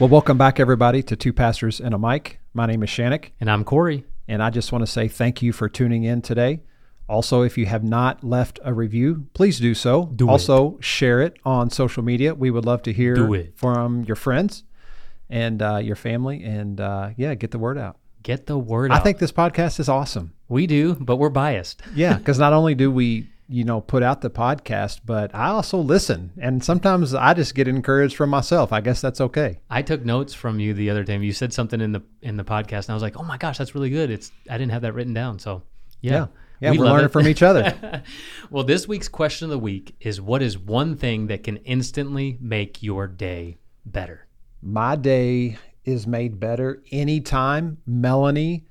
Well, welcome back, everybody, to Two Pastors and a Mic. My name is Shannick, And I'm Corey. and I just want to say thank you for tuning in today. Also, if you have not left a review, please do so. Do also, share it on social media. We would love to hear it. from your friends and uh, your family, and uh, yeah, get the word out. Get the word I out. I think this podcast is awesome. we do, but we're biased. Yeah, because not only do we, you know, put out the podcast, but I also listen, and sometimes I just get encouraged from myself. I guess that's okay. I took notes from you the other time. You said something in the in the podcast, and I was like, "Oh my gosh, that's really good." It's I didn't have that written down, so yeah, Yeah, yeah, We we're learning it. from each other. well, this week's question of the week is: What is one thing that can instantly make your day better? My day is made better anytime Melanie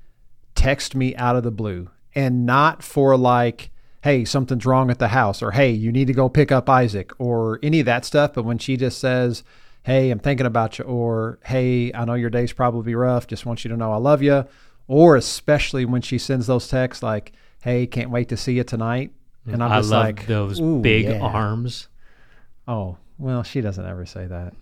texts me out of the blue and not for like, hey, something's wrong at the house or hey, you need to go pick up Isaac or any of that stuff. But when she just says, hey, I'm thinking about you or hey, I know your day's probably rough. Just want you to know I love you. Or especially when she sends those texts like, hey, can't wait to see you tonight. And I'm I just love like, those big yeah." arms. Oh, well, she doesn't ever say that.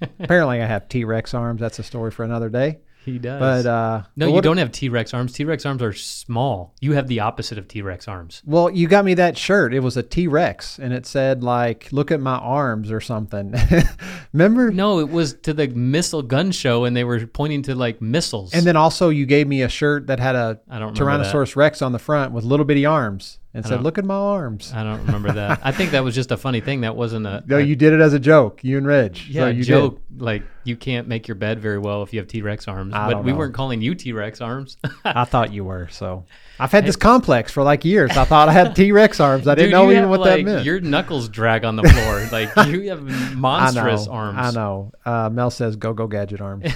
Apparently, I have T Rex arms. That's a story for another day. He does. But uh, no, but you don't have T Rex arms. T Rex arms are small. You have the opposite of T Rex arms. Well, you got me that shirt. It was a T Rex, and it said like, "Look at my arms" or something. Remember? No, it was to the missile gun show, and they were pointing to like missiles. And then also, you gave me a shirt that had a I don't. Tyrannosaurus Rex on the front with little bitty arms, and said, don't- "Look at my arms." I don't remember that. I think that was just a funny thing. That wasn't a, No, a- you did it as a joke. You and Reg. yeah so you joke. Like you can't make your bed very well if you have T Rex arms. I but don't we know. weren't calling you T Rex arms. I thought you were. So I've had this complex for like years. I thought I had T Rex arms. I didn't Dude, know you even have, what like, that meant. Your knuckles drag on the floor. like you have monstrous I know, arms. I know. Uh, Mel says go go gadget arms.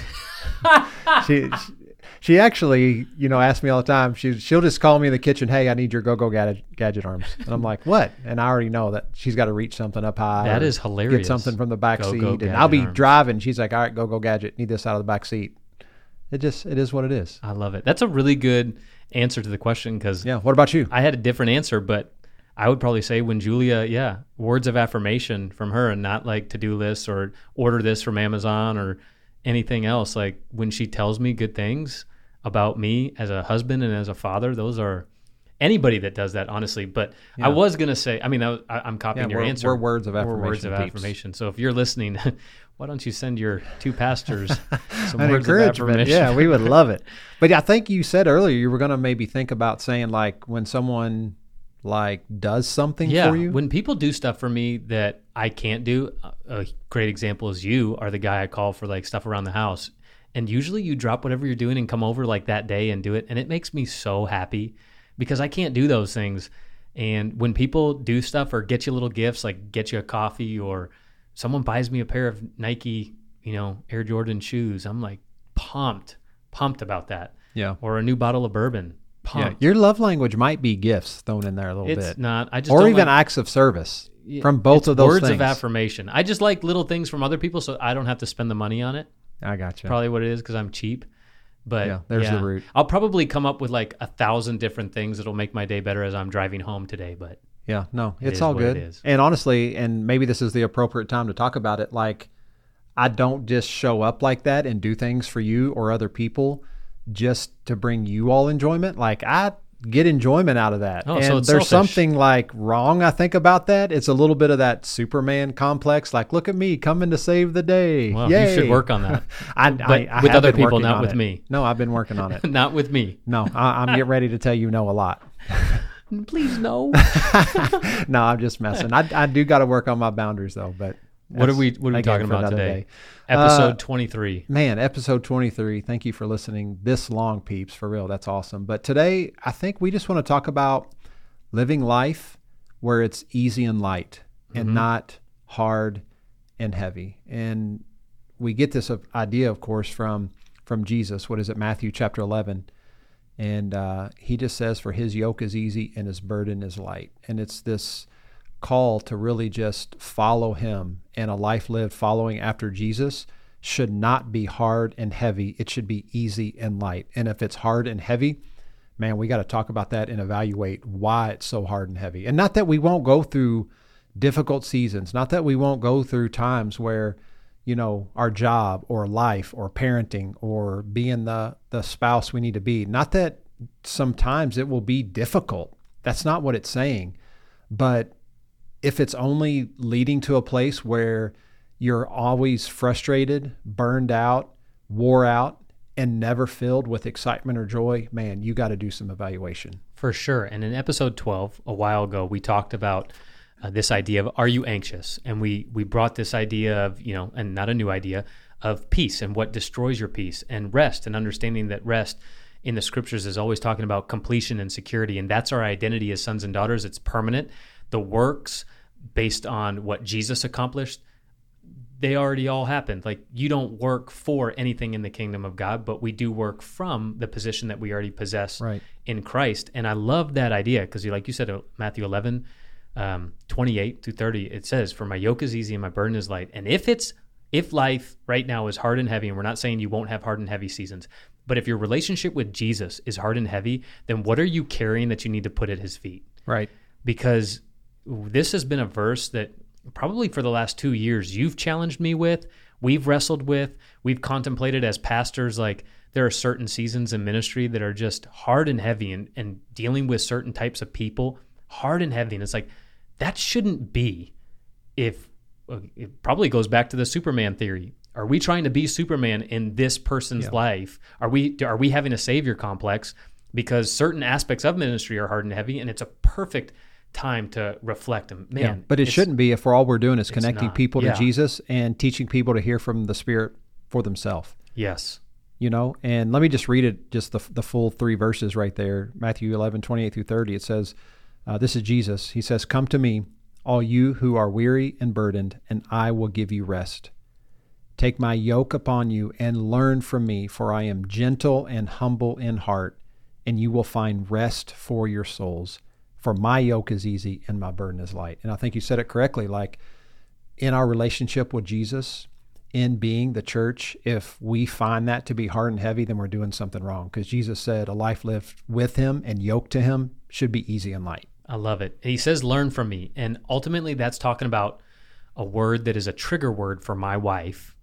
she, she she actually, you know, asks me all the time. She she'll just call me in the kitchen. Hey, I need your go go gadget gadget arms. And I'm like, what? And I already know that she's got to reach something up high. That is hilarious. Get something from the back Go, seat, go, and I'll be arms. driving. She's like, all right, go go gadget. Need this out of the back seat. It just it is what it is. I love it. That's a really good answer to the question because Yeah. What about you? I had a different answer, but I would probably say when Julia, yeah, words of affirmation from her and not like to do lists or order this from Amazon or anything else. Like when she tells me good things about me as a husband and as a father, those are anybody that does that, honestly. But I was going to say, I mean, I, I'm copying Yeah, your answer. we're words of We're words of affirmation, peeps. affirmation. So if you're listening, why don't you send your two pastors some An words of affirmation? Yeah, we would love it. But I think you said earlier you were going to maybe think about saying like when someone like does something yeah, for you. when people do stuff for me that I can't do, a a great example is you are the guy I call for like stuff around the house. And usually you drop whatever you're doing and come over like that day and do it. And it makes me so happy because I can't do those things. And when people do stuff or get you little gifts, like get you a coffee or someone buys me a pair of Nike, you know, Air Jordan shoes, I'm like pumped, pumped about that. yeah. Or a new bottle of bourbon, Yeah, your love language might be gifts thrown in there a little it's bit, It's not. I just or even like- acts of service from both of those words things. of affirmation. I just like little things from other people, so I don't have to spend the money on it. I got you. Probably what it is because I'm cheap. But Yeah, there's the root. I'll probably come up with like a thousand different things that'll make my day better as I'm driving home today. But Yeah, no, It it's all what it good. And honestly, and maybe this is the appropriate time to talk about it. Like, I don't just show up like that and do things for you or other people just to bring you all enjoyment. Like, I get enjoyment out of that. Oh, and so it's there's selfish. something like wrong, I think, about that. It's a little bit of that Superman complex. Like, look at me coming to save the day. well, Yay. you should work on that. I, But I, I with other people, not with it. me. No, I've been working on it. Not with me. No, I, I'm getting ready to tell you no a lot. Please no. no, I'm just messing. I, I do got to work on my boundaries though. But what are we What are we talking about today? Episode Uh, 23. Man, episode 23. Thank you for listening this long, peeps. For real, that's awesome. But today, I think we just want to talk about living life where it's easy and light Mm-hmm. and not hard and heavy. And we get this uh, idea, of course, from from Jesus. What is it? Matthew chapter 11. And uh, he just says, For his yoke is easy and his burden is light. And it's this call to really just follow him and a life lived following after Jesus should not be hard and heavy. It should be easy and light. And if it's hard and heavy, man, we got to talk about that and evaluate why it's so hard and heavy. And not that we won't go through difficult seasons, not that we won't go through times where, you know, our job or life or parenting or being the the spouse we need to be. Not that sometimes it will be difficult. That's not what it's saying. But if it's only leading to a place where you're always frustrated, burned out, wore out, and never filled with excitement or joy, man, you got to do some evaluation. For sure. And in episode 12, a while ago, we talked about uh, this idea of are you anxious? And we we brought this idea of, you know, and not a new idea of peace and what destroys your peace and rest and understanding that rest in the scriptures is always talking about completion and security and that's our identity as sons and daughters. It's permanent. The works based on what Jesus accomplished they already all happened. Like you don't work for anything in the kingdom of God, but we do work from the position that we already possess right. in Christ. And I love that idea because, like you said, uh, Matthew 11, um, 28 to 30, it says, For my yoke is easy and my burden is light. And if it's, if life right now is hard and heavy, and we're not saying you won't have hard and heavy seasons, but if your relationship with Jesus is hard and heavy, then what are you carrying that you need to put at his feet? Right. Because this has been a verse that probably for the last two years you've challenged me with, we've wrestled with, we've contemplated as pastors. Like there are certain seasons in ministry that are just hard and heavy and, and dealing with certain types of people, hard and heavy. And it's like, that shouldn't be if it probably goes back to the Superman theory. Are we trying to be Superman in this person's yeah. life? Are we are we having a savior complex because certain aspects of ministry are hard and heavy and it's a perfect time to reflect and man. Yeah, but it shouldn't be if all we're doing is connecting people to Yeah. Jesus and teaching people to hear from the Spirit for themselves. Yes. You know, and let me just read it, just the, the full three verses right there. Matthew 11, 28 through 30. It says, uh, This is Jesus. He says, Come to me, all you who are weary and burdened, and I will give you rest. Take my yoke upon you and learn from me, for I am gentle and humble in heart, and you will find rest for your souls. For my yoke is easy and my burden is light. And I think you said it correctly. Like in our relationship with Jesus, in being the church, if we find that to be hard and heavy, then we're doing something wrong. Because Jesus said a life lived with him and yoked to him should be easy and light. I love it. And he says, learn from me. And ultimately, that's talking about a word that is a trigger word for my wife.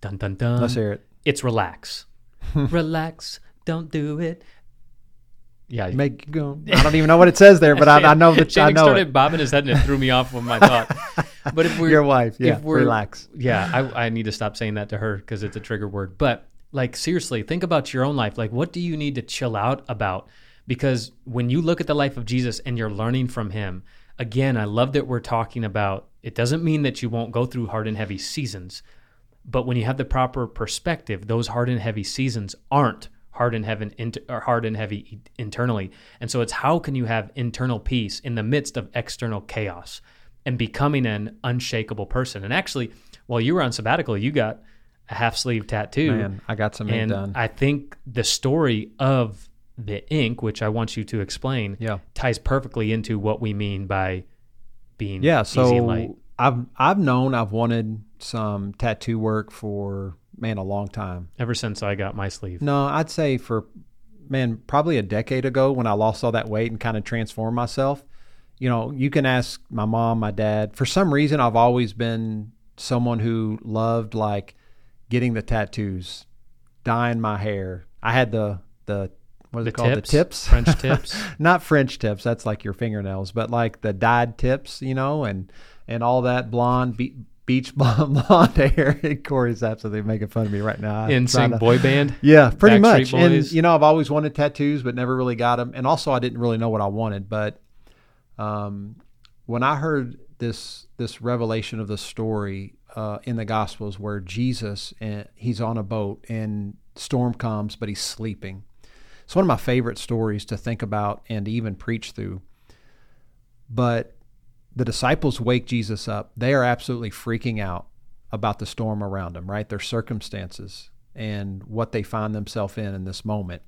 Dun, dun, dun. Let's hear it. It's relax. relax. Don't do it. Yeah. Make go. I don't even know what it says there, but I, I know that I Shannon know started it. bobbing his head and it threw me off with my thought. But if we're Your wife, yeah. if we're- Relax. yeah, I, I need to stop saying that to her because it's a trigger word. But like seriously, think about your own life. Like, what do you need to chill out about? Because when you look at the life of Jesus and you're learning from him, again, I love that we're talking about. It doesn't mean that you won't go through hard and heavy seasons, but when you have the proper perspective, those hard and heavy seasons aren't hard and heaven or hard and heavy internally. And so it's how can you have internal peace in the midst of external chaos and becoming an unshakable person. And actually, while you were on sabbatical, you got a half sleeve tattoo. Man, I got some ink and done. I think the story of the ink, which I want you to explain, yeah. ties perfectly into what we mean by being Yeah, easy and light. so I've I've known I've wanted some tattoo work for man a long time. Ever since I got my sleeve. No, I'd say for man probably a decade ago when I lost all that weight and kind of transformed myself. You know, you can ask my mom, my dad. For some reason, I've always been someone who loved like getting the tattoos, dyeing my hair. I had the the what is The it called? tips? The tips, French tips. not French tips. That's like your fingernails, but like the dyed tips, you know, and and all that blonde be- beach blonde, blonde hair. Corey's absolutely making fun of me right now. NSYNC boy band. yeah, pretty Backstreet much. And you know, I've always wanted tattoos, but never really got them. And also, I didn't really know what I wanted. But um, when I heard this this revelation of the story uh, in the Gospels, where Jesus uh, he's on a boat and storm comes, but he's sleeping. It's one of my favorite stories to think about and to even preach through. But the disciples wake Jesus up. They are absolutely freaking out about the storm around them, right? Their circumstances and what they find themselves in in this moment.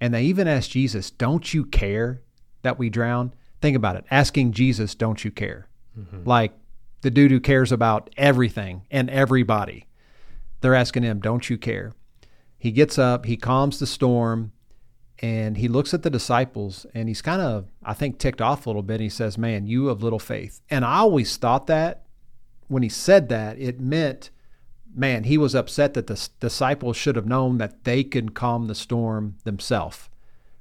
And they even ask Jesus, Don't you care that we drown? Think about it. Asking Jesus, Don't you care? Mm-hmm. Like the dude who cares about everything and everybody. They're asking him, Don't you care? He gets up, he calms the storm, and he looks at the disciples and he's kind of, I think, ticked off a little bit. and He says, Man, you have little faith. And I always thought that when he said that, it meant man, he was upset that the disciples should have known that they could calm the storm themselves,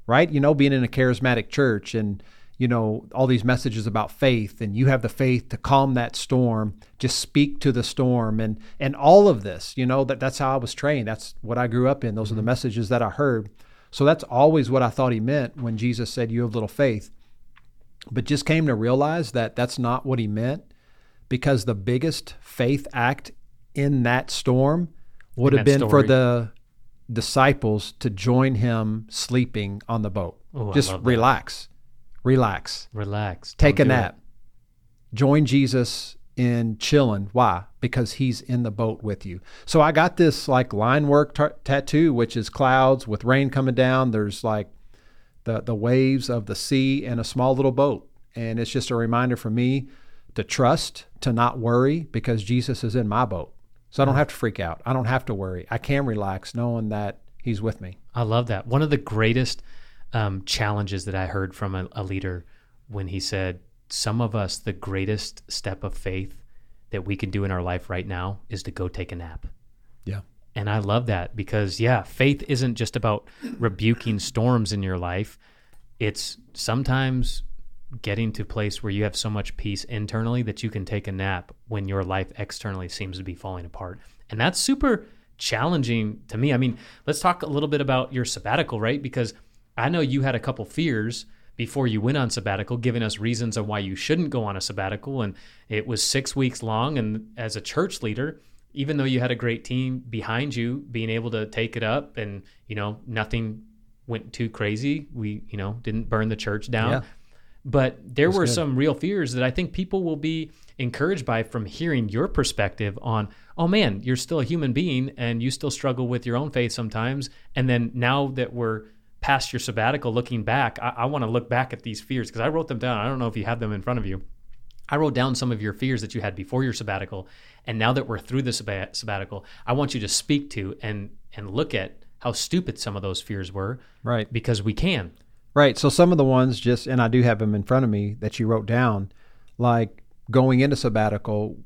right? You know, being in a charismatic church and you know all these messages about faith, and you have the faith to calm that storm, just speak to the storm, and and all of this, you know, that that's how I was trained. That's what I grew up in. Those are the mm-hmm. messages that I heard. So that's always what I thought he meant when Jesus said, "You have little faith." But just came to realize that that's not what he meant because the biggest faith act in that storm would In have been for the disciples to join him sleeping on the boat. Oh, I Just love relax, relax, Relax. take a Don't do it. nap, join Jesus in chilling. Why? Because he's in the boat with you. So I got this like line work tar- tattoo, which is clouds with rain coming down. There's like the the waves of the sea and a small little boat, and it's just a reminder for me to trust, to not worry, because Jesus is in my boat. So I don't have to freak out. I don't have to worry. I can relax knowing that He's with me. I love that. One of the greatest um, challenges that I heard from a, a leader when he said, Some of us, the greatest step of faith that we can do in our life right now is to go take a nap. Yeah. And I love that because, yeah, faith isn't just about rebuking storms in your life. It's sometimes getting to a place where you have so much peace internally that you can take a nap when your life externally seems to be falling apart. And that's super challenging to me. I mean, let's talk a little bit about your sabbatical, right? Because I know you had a couple fears before you went on sabbatical, giving us reasons of why you shouldn't go on a sabbatical. And it was six weeks long. And as a church leader, even though you had a great team behind you, being able to take it up and, you know, nothing went too crazy. We, you know, didn't burn the church down. Yeah. But there were good. some real fears that I think people will be encouraged by from hearing your perspective on, oh man, you're still a human being and you still struggle with your own faith sometimes. And then now that we're past your sabbatical, looking back, I, I want to look back at these fears because I wrote them down. I don't know if you have them in front of you. I wrote down some of your fears that you had before your sabbatical, and now that we're through the sabbat- sabbatical, I want you to speak to and and look at how stupid some of those fears were, Right. because we can. Right. So some of the ones just, and I do have them in front of me that you wrote down, like going into sabbatical,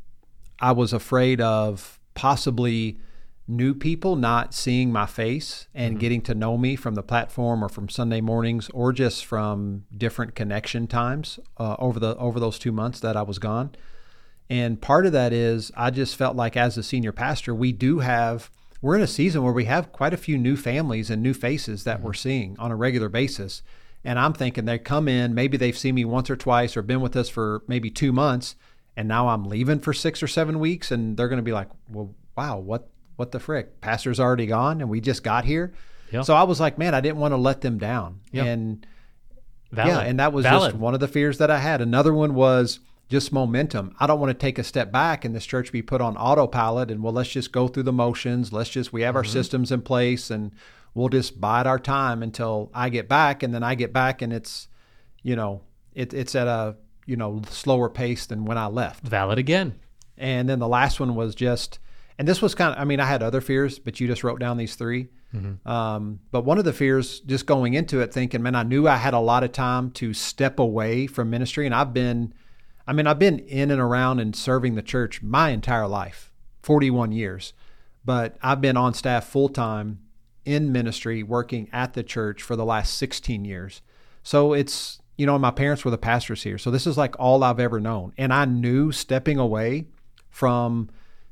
I was afraid of possibly new people not seeing my face and getting to know me from the platform or from Sunday mornings or just from different connection times uh, over the over those two months that I was gone. And part of that is I just felt like as a senior pastor, we do have we're in a season where we have quite a few new families and new faces that we're seeing on a regular basis. And I'm thinking they come in, maybe they've seen me once or twice or been with us for maybe two months, and now I'm leaving for six or seven weeks, and they're going to be like, "Well, wow, what what the frick? Pastor's already gone, and we just got here." Yeah. So I was like, "Man, I didn't want to let them down." Yeah. And Valid. yeah, and that was Valid. just one of the fears that I had. Another one was just momentum. I don't want to take a step back and this church be put on autopilot and well, let's just go through the motions. Let's just we have our mm-hmm. systems in place and we'll just bide our time until I get back and then I get back and it's you know, it, it's at a you know slower pace than when I left. valid again. And then the last one was just, and this was kind of, I mean, I had other fears, but you just wrote down these 3 Um, but one of the fears, just going into it, thinking, man, I knew I had a lot of time to step away from ministry. And I've been, I mean, I've been in and around and serving the church my entire life 41 years. But I've been on staff full time in ministry, working at the church for the last 16 years. So it's, you know, my parents were the pastors here. So this is like all I've ever known. And I knew stepping away from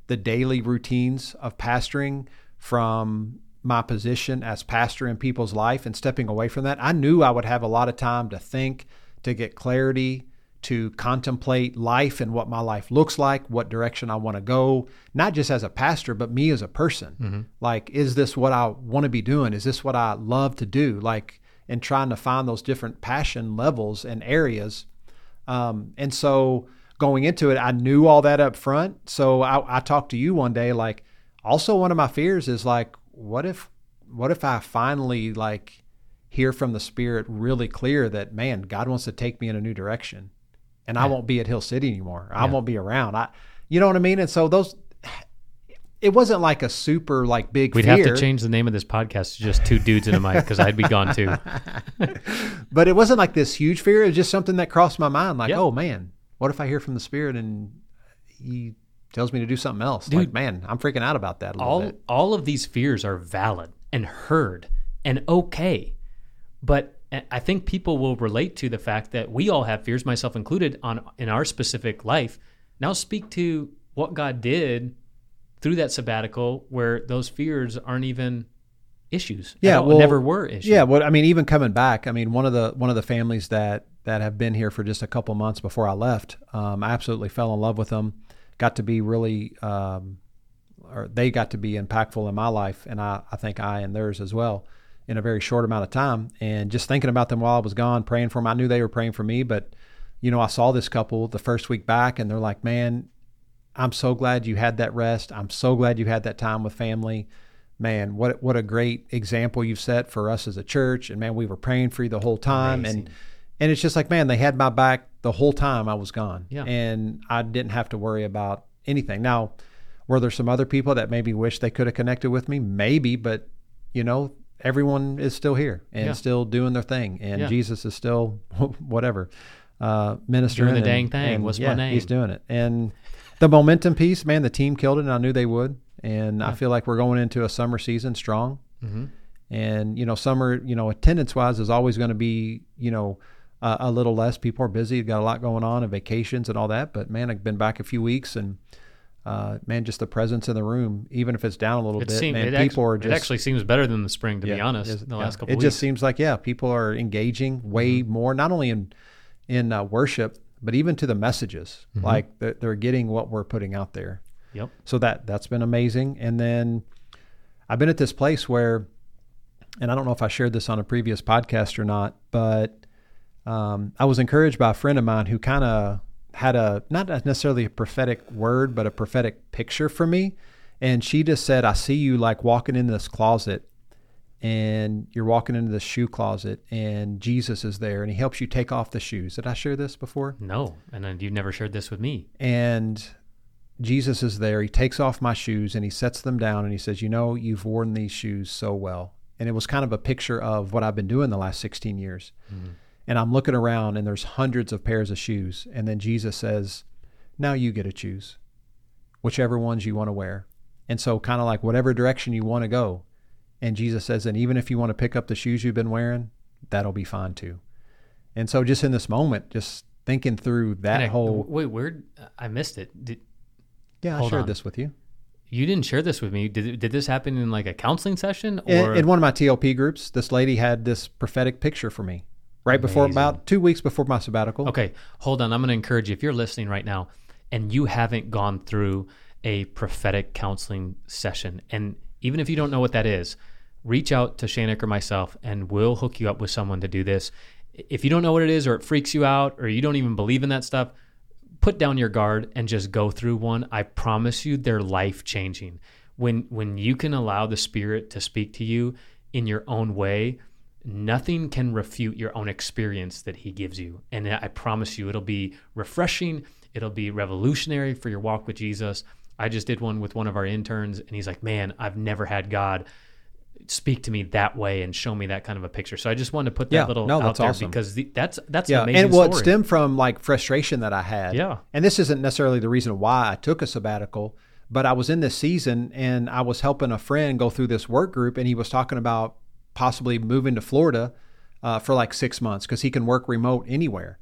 the daily routines of pastoring, from my position as pastor in people's life and stepping away from that, I knew I would have a lot of time to think, to get clarity, to contemplate life and what my life looks like, what direction I want to go, not just as a pastor, but me as a person. Like, is this what I want to be doing? Is this what I love to do? Like, and trying to find those different passion levels and areas. Um, and so going into it, I knew all that up front. So I, I talked to you one day, like, also one of my fears is like, what if, what if I finally like hear from the Spirit really clear that man, God wants to take me in a new direction, and I won't be at Hill City anymore. I won't be around. I, you know what I mean? And so those, it wasn't like a super like big. We'd fear. have to change the name of this podcast to just two dudes in a mic because I'd be gone too. but it wasn't like this huge fear. It was just something that crossed my mind. Like, Yeah. oh man, what if I hear from the Spirit and He tells me to do something else. Dude. like, man, I'm freaking out about that a all bit. all of these fears are valid and heard and okay but eh, i think people will relate to the fact that we all have fears myself included on in our specific life now speak to what god did through that sabbatical where those fears aren't even issues Yeah, well, never were issues Yeah, well, I mean, even coming back, I mean, one of the one of the families that that have been here for just a couple months before I left, um, I absolutely fell in love with them. Got to be really, um, or they got to be impactful in my life, and I, I think I and theirs as well, in a very short amount of time. And just thinking about them while I was gone, praying for them, I knew they were praying for me, but you know, I saw this couple the first week back, and they're like, "Man, I'm so glad you had that rest. I'm so glad you had that time with family." Man, what what a great example you've set for us as a church. And man, we were praying for you the whole time. Amazing. And and it's just like, man, they had my back the whole time I was gone. Yeah. And I didn't have to worry about anything. Now, were there some other people that maybe wish they could have connected with me? Maybe, but you know, everyone is still here and Yeah. still doing their thing. And Yeah. Jesus is still whatever. Uh ministering Doing the and- dang thing. and, What's my name? He's doing it. And the momentum piece, man, the team killed it and I knew they would. And I feel like we're going into a summer season strong. Mhm. And you know, summer, you know, attendance wise is always going to be, you know, uh, a little less. People are busy, got a lot going on, and vacations and all that. But man, I've been back a few weeks, and uh, man, just the presence in the room, even if it's down a little it, bit, seem, man, people act- are just. it actually seems better than the spring to be honest is- the yeah. last couple It weeks It just seems like yeah, people are engaging way Mm-hmm. more, not only in in uh, worship, but even to the messages. Mm-hmm. Like they're, they're getting what we're putting out there. Yep So that that's been amazing. And then I've been at this place where, and I don't know if I shared this on a previous podcast or not, but um, I was encouraged by a friend of mine who kind of had a not necessarily a prophetic word, but a prophetic picture for me. And she just said, "I see you like walking in this closet." And you're walking into the shoe closet, and Jesus is there, and He helps you take off the shoes. Did I share this before? no and you've never shared this with me and Jesus is there. He takes off my shoes and he sets them down and he says, You know, you've worn these shoes so well. And it was kind of a picture of what I've been doing the last 16 years. Hmm. And I'm looking around and there's hundreds of pairs of shoes. And then Jesus says, Now you get to choose whichever ones you want to wear. And so, kind of like whatever direction you want to go. And Jesus says, And even if you want to pick up the shoes you've been wearing, that'll be fine too. And so, just in this moment, just thinking through that I- whole. wait where i missed it did, Yeah, I hold shared on. this with you. You didn't share this with me. Did did this happen in like a counseling session or In, in one of my TLP groups, this lady had this prophetic picture for me right before about two weeks before my sabbatical. Okay, hold on. I'm going to encourage you if you're listening right now and you haven't gone through a prophetic counseling session and even if you don't know what that is, reach out to Shanik or myself and we'll hook you up with someone to do this. If you don't know what it is or it freaks you out or you don't even believe in that stuff, put down your guard and just go through one. I promise you they're life changing. When when you can allow the spirit to speak to you in your own way, nothing can refute your own experience that he gives you. And I promise you it'll be refreshing, it'll be revolutionary for your walk with Jesus. I just did one with one of our interns and he's like, "Man, I've never had God speak to me that way and show me that kind of a picture." So I just wanted to put that Yeah, little no, out that's there awesome. because the, that's that's Yeah, amazing and well, it story. stemmed from like frustration that I had. Yeah. and this isn't necessarily the reason why I took a sabbatical, but I was in this season and I was helping a friend go through this work group, and he was talking about possibly moving to Florida uh, for like six months because he can work remote anywhere,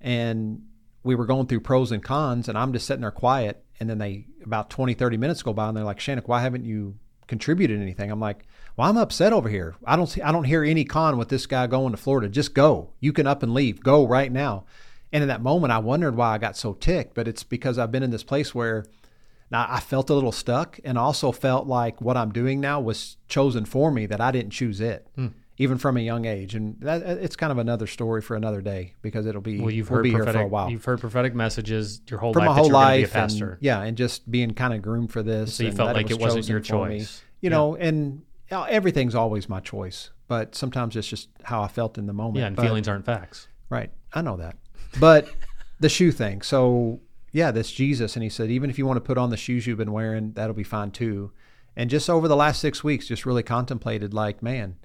and we were going through pros and cons, and I'm just sitting there quiet, and then they about 20, 30 minutes go by, and they're like, Shannon, why haven't you contributed anything? I'm like, well, I'm upset over here. I don't see, I don't hear any con with this guy going to Florida. Just go. You can up and leave. Go right now. And in that moment, I wondered why I got so ticked, but it's because I've been in this place where now I felt a little stuck and also felt like what I'm doing now was chosen for me, that I didn't choose it, hmm. Even from a young age. And that, uh, it's kind of another story for another day because it'll be, Well, you've we'll heard prophetic. for a while. You've heard prophetic messages your whole For life my whole you're going be a life, pastor. and yeah, and just being kind of groomed for this. So you and felt like it was wasn't your for me. choice. You know, and uh, everything's always my choice, but sometimes it's just how I felt in the moment. yeah, and But- feelings aren't facts. Right. I know that. But the shoe thing. So, yeah, this Jesus. And he said, even if you want to put on the shoes you've been wearing, that'll be fine too. And just over the last six weeks, just really contemplated like, man,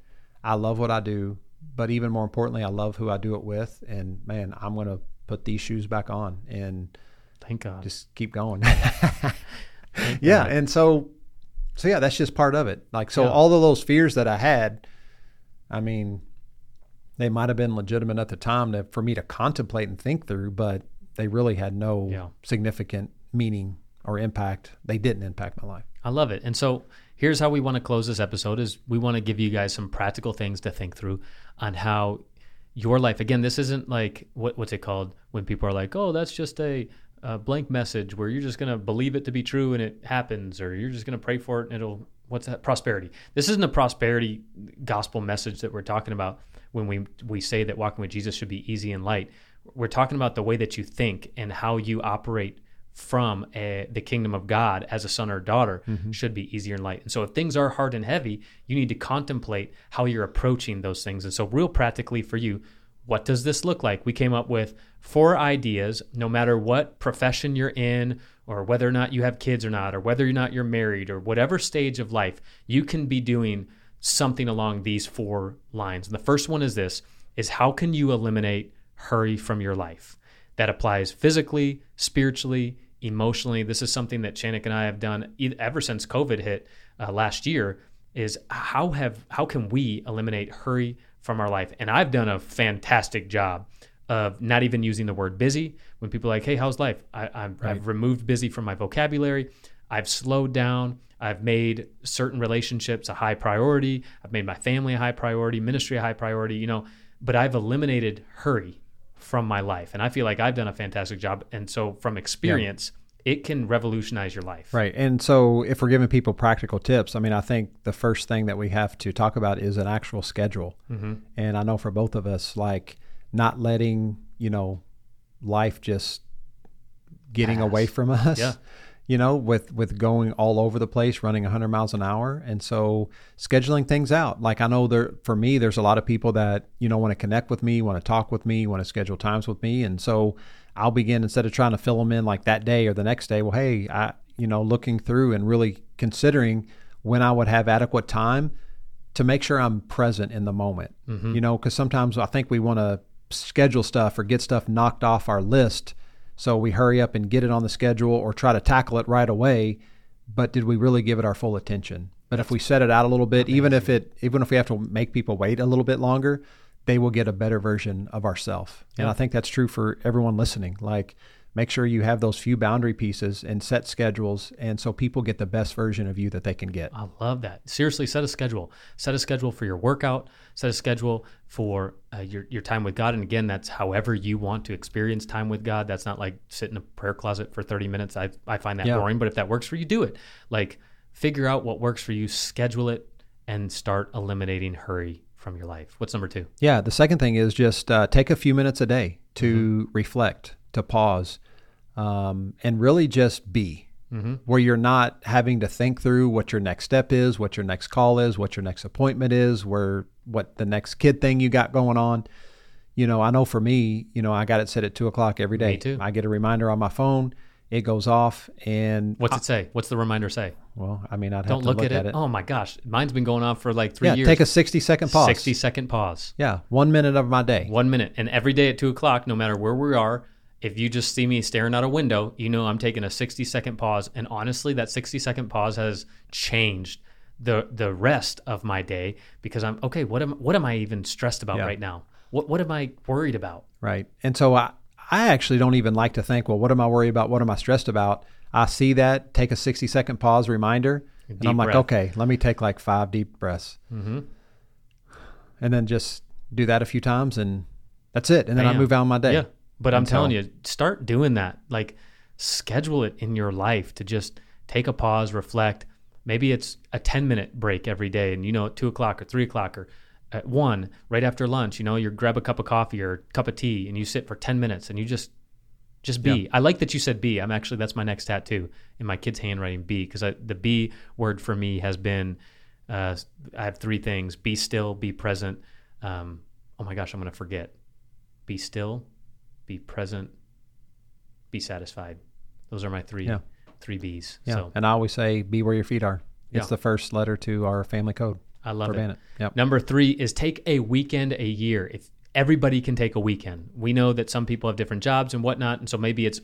I love what I do. But even more importantly, I love who I do it with. And man, I'm going to put these shoes back on. And Thank God. just keep going. yeah, and so so yeah, that's just part of it. Like so Yeah. all of those fears that I had, I mean, they might have been legitimate at the time to, for me to contemplate and think through, but they really had no Yeah. significant meaning or impact. They didn't impact my life. I love it. And so here's how we want to close this episode is we want to give you guys some practical things to think through on how your life again this isn't like what, what's it called? When people are like oh that's just a, a blank message where you're just going to believe it to be true and it happens or you're just going to pray for it and it'll what's that? Prosperity. This isn't a prosperity gospel message that we're talking about when we we say that walking with jesus should be easy and light. We're talking about the way that you think and how you operate from a, the kingdom of God as a son or daughter mm-hmm. should be easier and light. And so, if things are hard and heavy, you need to contemplate how you're approaching those things. And so, real practically for you, what does this look like? We came up with four ideas, no matter what profession you're in, or whether or not you have kids or not, or whether or not you're married, or whatever stage of life, you can be doing something along these four lines. And the first one is this is how can you eliminate hurry from your life? That applies physically, spiritually, emotionally. This is something that Chanik and I have done ever since COVID hit uh, last year. Is how have how can we eliminate hurry from our life? And I've done a fantastic job of not even using the word busy. When people are like, "Hey, how's life?" I, I've, I've removed busy from my vocabulary. I've slowed down. I've made certain relationships a high priority. I've made my family a high priority, ministry a high priority. You know, but I've eliminated hurry from my life. And I feel like I've done a fantastic job. And so from experience, it can revolutionize your life. Right. And so if we're giving people practical tips, I mean, I think the first thing that we have to talk about is an actual schedule. Mm-hmm. And I know for both of us, like not letting, you know, life just getting Pass. away from us. Yeah. You know, with with going all over the place, running 100 miles an hour, and so scheduling things out. Like I know there for me, there's a lot of people that you know want to connect with me, want to talk with me, want to schedule times with me, and so I'll begin instead of trying to fill them in like that day or the next day. Well, hey, I you know looking through and really considering when I would have adequate time to make sure I'm present in the moment. Mm-hmm. You know, because sometimes I think we want to schedule stuff or get stuff knocked off our list. So we hurry up and get it on the schedule or try to tackle it right away. But did we really give it our full attention? But if we set it out a little bit, even if it, even if we have to make people wait a little bit longer, they will get a better version of ourself. And I think that's true for everyone listening. Like, make sure you have those few boundary pieces and set schedules, and so people get the best version of you that they can get. I love that. Seriously, set a schedule. Set a schedule for your workout. Set a schedule for uh, your your time with God. And again, that's however you want to experience time with God. That's not like sit in a prayer closet for thirty minutes. I I find that Yeah. boring. But if that works for you, do it. Like figure out what works for you, schedule it, and start eliminating hurry from your life. What's number two? Yeah. The second thing is just uh, take a few minutes a day to reflect, to pause, um, and really just be. Where you're not having to think through what your next step is, what your next call is, what your next appointment is, where what the next kid thing you got going on. You know, I know for me, you know, I got it set at two o'clock every day. too. I get a reminder on my phone. It goes off, and What's it say? What's the reminder say? well, I mean, have Don't to look, look, at, it. Oh my gosh, mine's been going on for like three yeah, years. take a sixty second pause. sixty second pause. Yeah, one minute of my day. One minute. And every day at two o'clock, no matter where we are, if you just see me staring out a window, you know I'm taking a 60 second pause. And honestly, that 60 second pause has changed the the rest of my day because I'm okay, what am what am I even stressed about Yeah. right now? What what am I worried about? Right. And so I, I actually don't even like to think, well, what am I worried about? What am I stressed about? I see that, take a 60 second pause reminder, and I'm like, breath. okay, let me take like five deep breaths. Mm-hmm. And then just do that a few times and that's it. And then I move on my day. Yeah. But I'm telling you, start doing that. Like schedule it in your life to just take a pause, reflect. Maybe it's a 10 minute break every day. And you know, at two o'clock or three o'clock or at one, right after lunch, you know, you grab a cup of coffee or a cup of tea and you sit for 10 minutes and you just, just be. I like that you said be. I'm actually, that's my next tattoo in my kid's handwriting, be, because the be word for me has been, uh, I have three things be still, be present. Um, oh my gosh, I'm going to forget. Be still, be present, be satisfied. Those are my three Yeah. three B's. Yeah. So And I always say, be where your feet are. It's Yeah. the first letter to our family code I love it. Yep. Number three is take a weekend a year. If everybody can take a weekend, we know that some people have different jobs and whatnot, and so maybe it's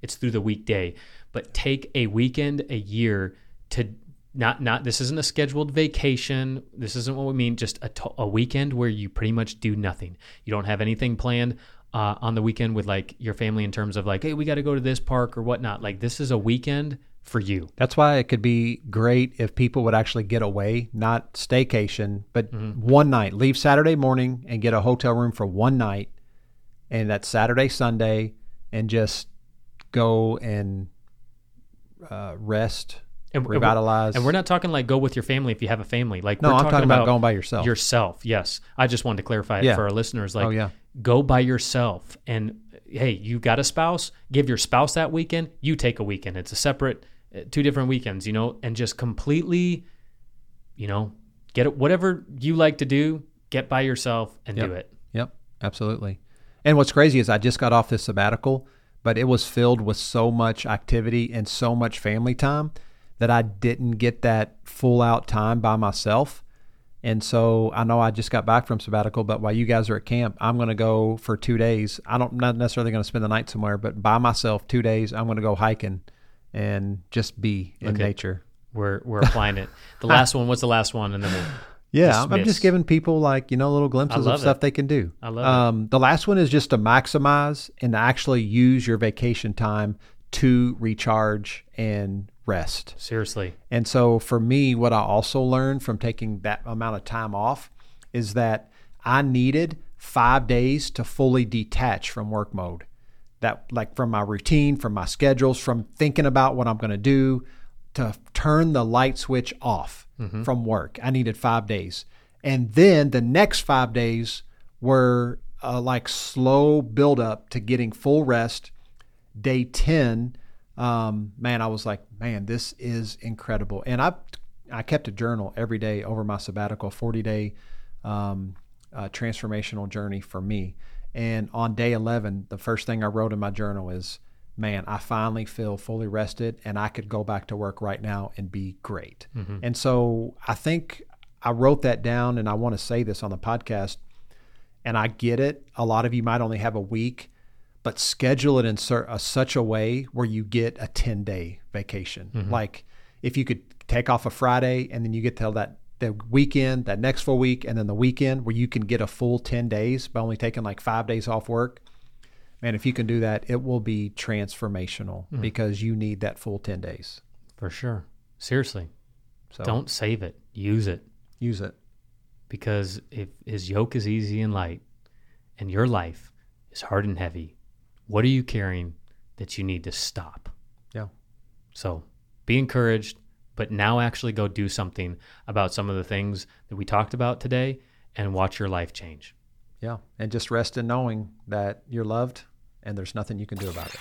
it's through the weekday. But take a weekend a year to not not this isn't a scheduled vacation. This isn't what we mean. Just a, to- a weekend where you pretty much do nothing. You don't have anything planned uh, on the weekend with like your family in terms of like, hey, we got to go to this park or whatnot. Like this is a weekend for you. That's why it could be great if people would actually get away, not staycation, but Mm-hmm. one night. Leave Saturday morning and get a hotel room for one night, and that's Saturday, Sunday, and just go and uh, rest, And, revitalize. And we're not talking like go with your family if you have a family. Like no, I'm talking about, going by yourself. yourself. Yes, I just wanted to clarify it Yeah. for our listeners. Like, oh yeah, go by yourself. And hey, you got a spouse? Give your spouse that weekend. You take a weekend. It's a separate, uh, two different weekends. You know, and just completely, you know, get it. Whatever you like to do, get by yourself and do it. Yep, absolutely. And what's crazy is I just got off this sabbatical, but it was filled with so much activity and so much family time that I didn't get that full out time by myself. And so I know I just got back from sabbatical, but while you guys are at camp, I'm going to go for two days. I don't not necessarily going to spend the night somewhere, but by myself, two days. I'm going to go hiking and just be in Okay. nature. We're we're applying it. The last one. What's the last one? And then we'll. Yeah, I'm- I'm just giving people like you know little glimpses of stuff it. they can do. I love it. um, The last one is just to maximize and to actually use your vacation time to recharge and rest. Seriously. And so for me, what I also learned from taking that amount of time off is that I needed five days to fully detach from work mode. That like from my routine, from my schedules, from thinking about what I'm going to do, to turn the light switch off from work. I needed five days. And then the next five days were uh, like slow build up to getting full rest. Day 10, um, man, I was like, man, this is incredible. And I, I kept a journal every day over my sabbatical, 40 day um, uh, transformational journey for me. And on day 11, the first thing I wrote in my journal is, man, I finally feel fully rested and I could go back to work right now and be great. And so I think I wrote that down and I want to say this on the podcast. And I get it. A lot of you might only have a week, but schedule it in a, such a way where you get a 10 day vacation. Mm-hmm. Like if you could take off a Friday and then you get till that the weekend, that next full week, and then the weekend where you can get a full 10 days by only taking like five days off work. Man, if you can do that, it will be transformational mm-hmm. because you need that full 10 days. For sure. Seriously. So Don't save it. Use it. use it. because if his yoke is easy and light and your life is hard and heavy, what are you carrying that you need to stop? Yeah. So be encouraged, but now actually go do something about some of the things that we talked about today and watch your life change. Yeah. And just rest in knowing that you're loved and there's nothing you can do about it.